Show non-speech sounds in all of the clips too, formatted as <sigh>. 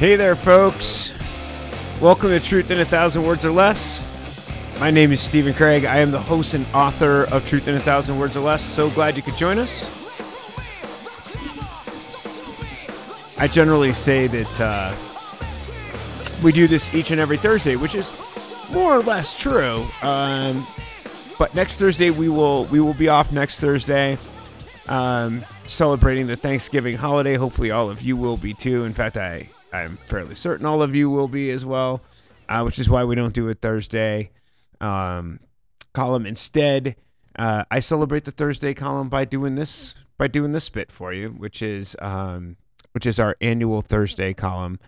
Hey there, folks. Welcome to Truth in a Thousand Words or Less. My name is Stephen Craig. I am the host and author of Truth in a Thousand Words or Less. So glad you could join us. I generally say that uh, we do this each and every Thursday, which is more or less true. Um, but next Thursday we will we will be off next Thursday, um, celebrating the Thanksgiving holiday. Hopefully, all of you will be too. In fact, I I'm fairly certain all of you will be as well, uh, which is why we don't do it Thursday um, column instead. Uh, I celebrate the Thursday column by doing this by doing this bit for you, which is um, which is our annual Thursday column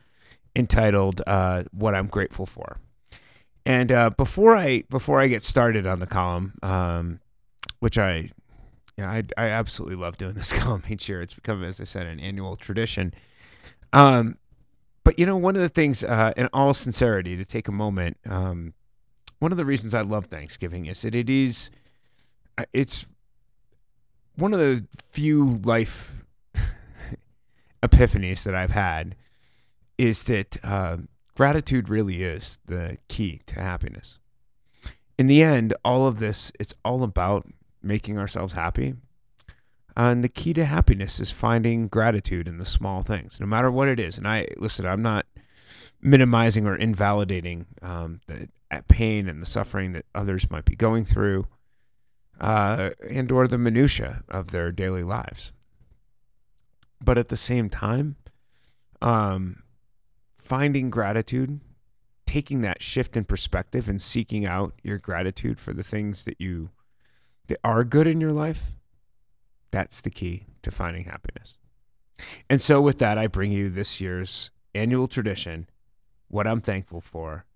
entitled uh, "What I'm Grateful For." And uh, before I before I get started on the column, um, which I yeah, I, I absolutely love doing this <laughs> column each year. It's become, as I said, an annual tradition. Um, but you know, one of the things, uh, in all sincerity, to take a moment, um, one of the reasons I love Thanksgiving is that it is, uh, it's one of the few life <laughs> epiphanies that I've had is that uh, gratitude really is the key to happiness. In the end, all of this, it's all about making ourselves happy. And the key to happiness is finding gratitude in the small things, no matter what it is. And I listen, I'm not minimizing or invalidating um, the pain and the suffering that others might be going through, uh, and or the minutia of their daily lives. But at the same time, um, finding gratitude, taking that shift in perspective, and seeking out your gratitude for the things that you that are good in your life, that's the key to finding happiness. And so, with that, I bring you this year's annual tradition, What I'm Thankful For,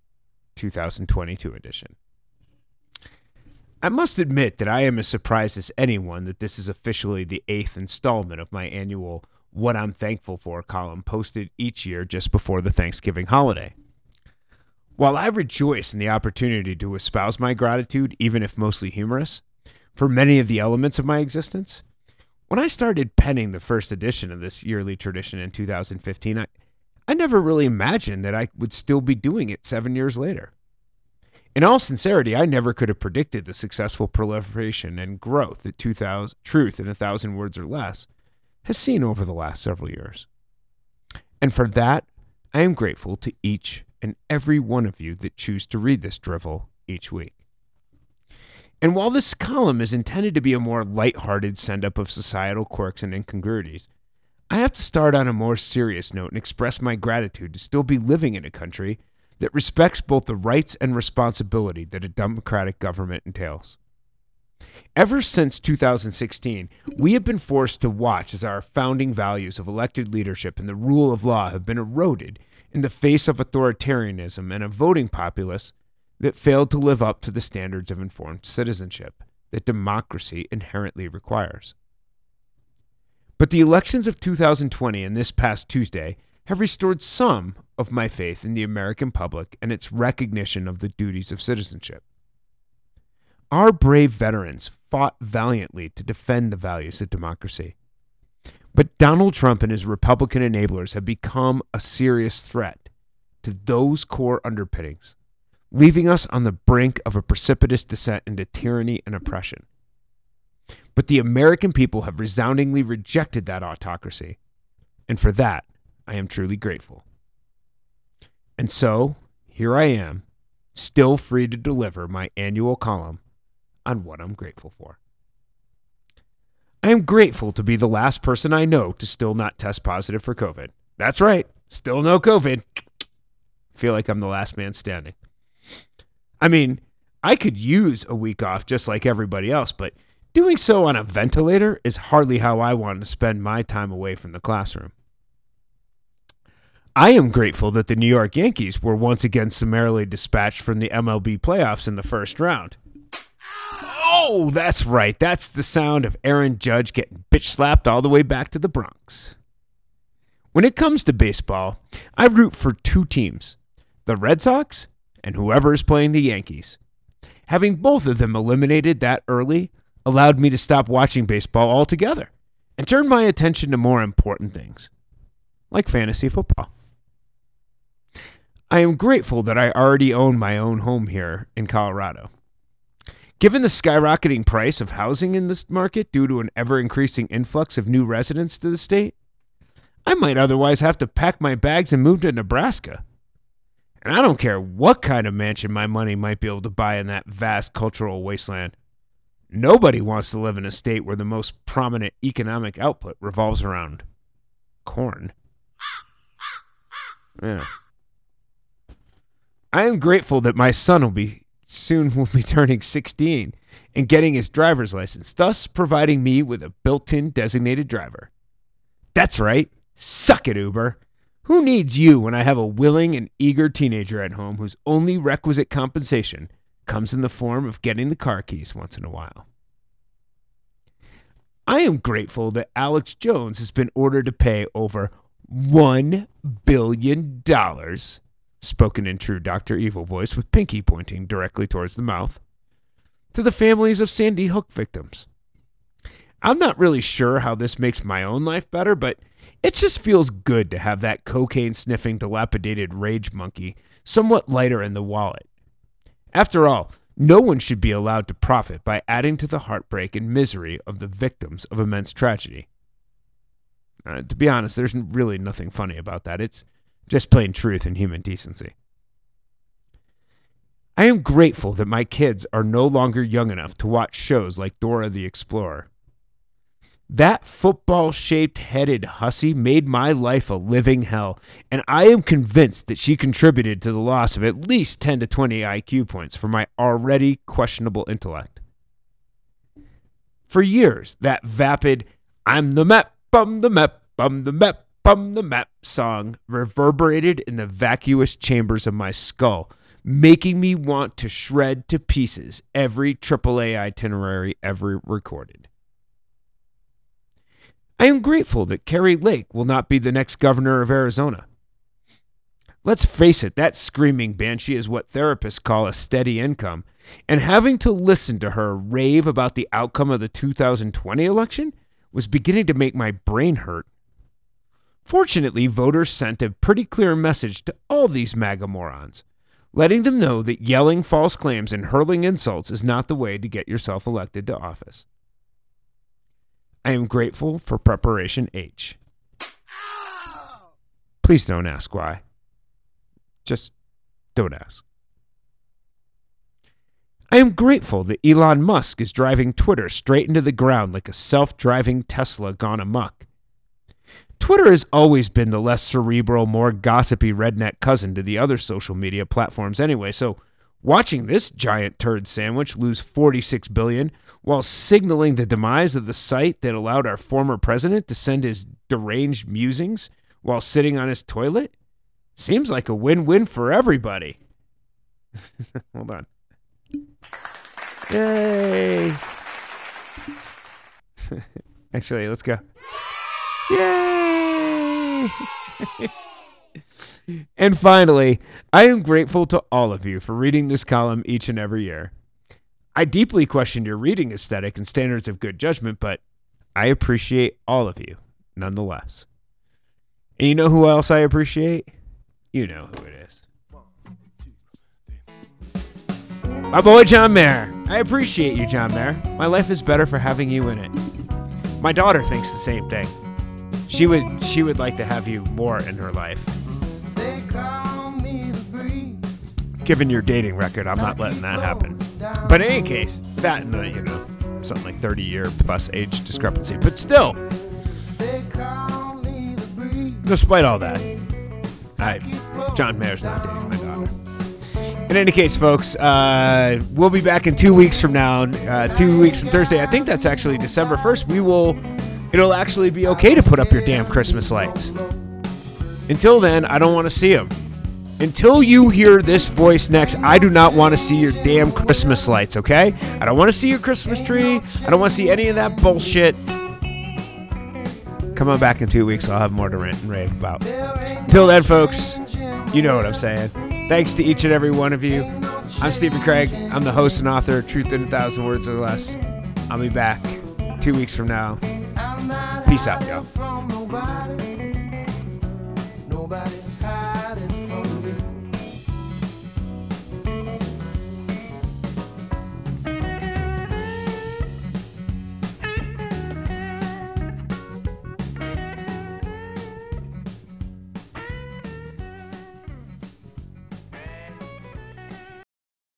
2022 edition. I must admit that I am as surprised as anyone that this is officially the eighth installment of my annual What I'm Thankful For column posted each year just before the Thanksgiving holiday. While I rejoice in the opportunity to espouse my gratitude, even if mostly humorous, for many of the elements of my existence. When I started penning the first edition of this yearly tradition in 2015, I, I never really imagined that I would still be doing it seven years later. In all sincerity, I never could have predicted the successful proliferation and growth that 2000, Truth in a Thousand Words or Less has seen over the last several years. And for that, I am grateful to each and every one of you that choose to read this drivel each week. And while this column is intended to be a more light-hearted send-up of societal quirks and incongruities, I have to start on a more serious note and express my gratitude to still be living in a country that respects both the rights and responsibility that a democratic government entails. Ever since 2016, we have been forced to watch as our founding values of elected leadership and the rule of law have been eroded in the face of authoritarianism and a voting populace that failed to live up to the standards of informed citizenship that democracy inherently requires. But the elections of 2020 and this past Tuesday have restored some of my faith in the American public and its recognition of the duties of citizenship. Our brave veterans fought valiantly to defend the values of democracy. But Donald Trump and his Republican enablers have become a serious threat to those core underpinnings leaving us on the brink of a precipitous descent into tyranny and oppression. But the American people have resoundingly rejected that autocracy, and for that, I am truly grateful. And so, here I am, still free to deliver my annual column on what I'm grateful for. I am grateful to be the last person I know to still not test positive for COVID. That's right, still no COVID. Feel like I'm the last man standing. I mean, I could use a week off just like everybody else, but doing so on a ventilator is hardly how I want to spend my time away from the classroom. I am grateful that the New York Yankees were once again summarily dispatched from the MLB playoffs in the first round. Oh, that's right. That's the sound of Aaron Judge getting bitch slapped all the way back to the Bronx. When it comes to baseball, I root for two teams the Red Sox and whoever is playing the Yankees. Having both of them eliminated that early allowed me to stop watching baseball altogether and turn my attention to more important things, like fantasy football. I am grateful that I already own my own home here in Colorado. Given the skyrocketing price of housing in this market due to an ever increasing influx of new residents to the state, I might otherwise have to pack my bags and move to Nebraska. And I don't care what kind of mansion my money might be able to buy in that vast cultural wasteland. Nobody wants to live in a state where the most prominent economic output revolves around corn. Yeah. I am grateful that my son will be soon will be turning 16 and getting his driver's license, thus providing me with a built-in designated driver. That's right. Suck it, Uber. Who needs you when I have a willing and eager teenager at home whose only requisite compensation comes in the form of getting the car keys once in a while? I am grateful that Alex Jones has been ordered to pay over $1 billion, spoken in true Dr. Evil voice with pinky pointing directly towards the mouth, to the families of Sandy Hook victims. I'm not really sure how this makes my own life better, but it just feels good to have that cocaine sniffing, dilapidated rage monkey somewhat lighter in the wallet. After all, no one should be allowed to profit by adding to the heartbreak and misery of the victims of immense tragedy. Uh, to be honest, there's really nothing funny about that. It's just plain truth and human decency. I am grateful that my kids are no longer young enough to watch shows like Dora the Explorer. That football shaped headed hussy made my life a living hell, and I am convinced that she contributed to the loss of at least 10 to 20 IQ points for my already questionable intellect. For years, that vapid, I'm the map, bum the map, bum the map, bum the map song reverberated in the vacuous chambers of my skull, making me want to shred to pieces every AAA itinerary ever recorded. I am grateful that Kari Lake will not be the next governor of Arizona. Let's face it, that screaming banshee is what therapists call a steady income, and having to listen to her rave about the outcome of the 2020 election was beginning to make my brain hurt. Fortunately, voters sent a pretty clear message to all these MAGA morons, letting them know that yelling false claims and hurling insults is not the way to get yourself elected to office. I am grateful for Preparation H. Please don't ask why. Just don't ask. I am grateful that Elon Musk is driving Twitter straight into the ground like a self driving Tesla gone amuck. Twitter has always been the less cerebral, more gossipy redneck cousin to the other social media platforms anyway, so watching this giant turd sandwich lose 46 billion while signaling the demise of the site that allowed our former president to send his deranged musings while sitting on his toilet? Seems like a win win for everybody. <laughs> Hold on. Yay! <laughs> Actually, let's go. Yay! <laughs> and finally, I am grateful to all of you for reading this column each and every year. I deeply question your reading aesthetic and standards of good judgment, but I appreciate all of you nonetheless. And you know who else I appreciate? You know who it is. My boy John Mayer. I appreciate you, John Mayer. My life is better for having you in it. My daughter thinks the same thing. She would she would like to have you more in her life. Given your dating record, I'm not letting that happen. But in any case, that and the, you know, something like 30 year plus age discrepancy. But still, despite all that, I, John Mayer's not dating my daughter. In any case, folks, uh, we'll be back in two weeks from now. Uh, two weeks from Thursday. I think that's actually December 1st. We will, it'll actually be okay to put up your damn Christmas lights. Until then, I don't want to see them. Until you hear this voice next, I do not want to see your damn Christmas lights, okay? I don't want to see your Christmas tree. I don't want to see any of that bullshit. Come on back in two weeks. I'll have more to rant and rave about. Until then, folks, you know what I'm saying. Thanks to each and every one of you. I'm Stephen Craig. I'm the host and author of Truth in a Thousand Words or Less. I'll be back two weeks from now. Peace out, y'all.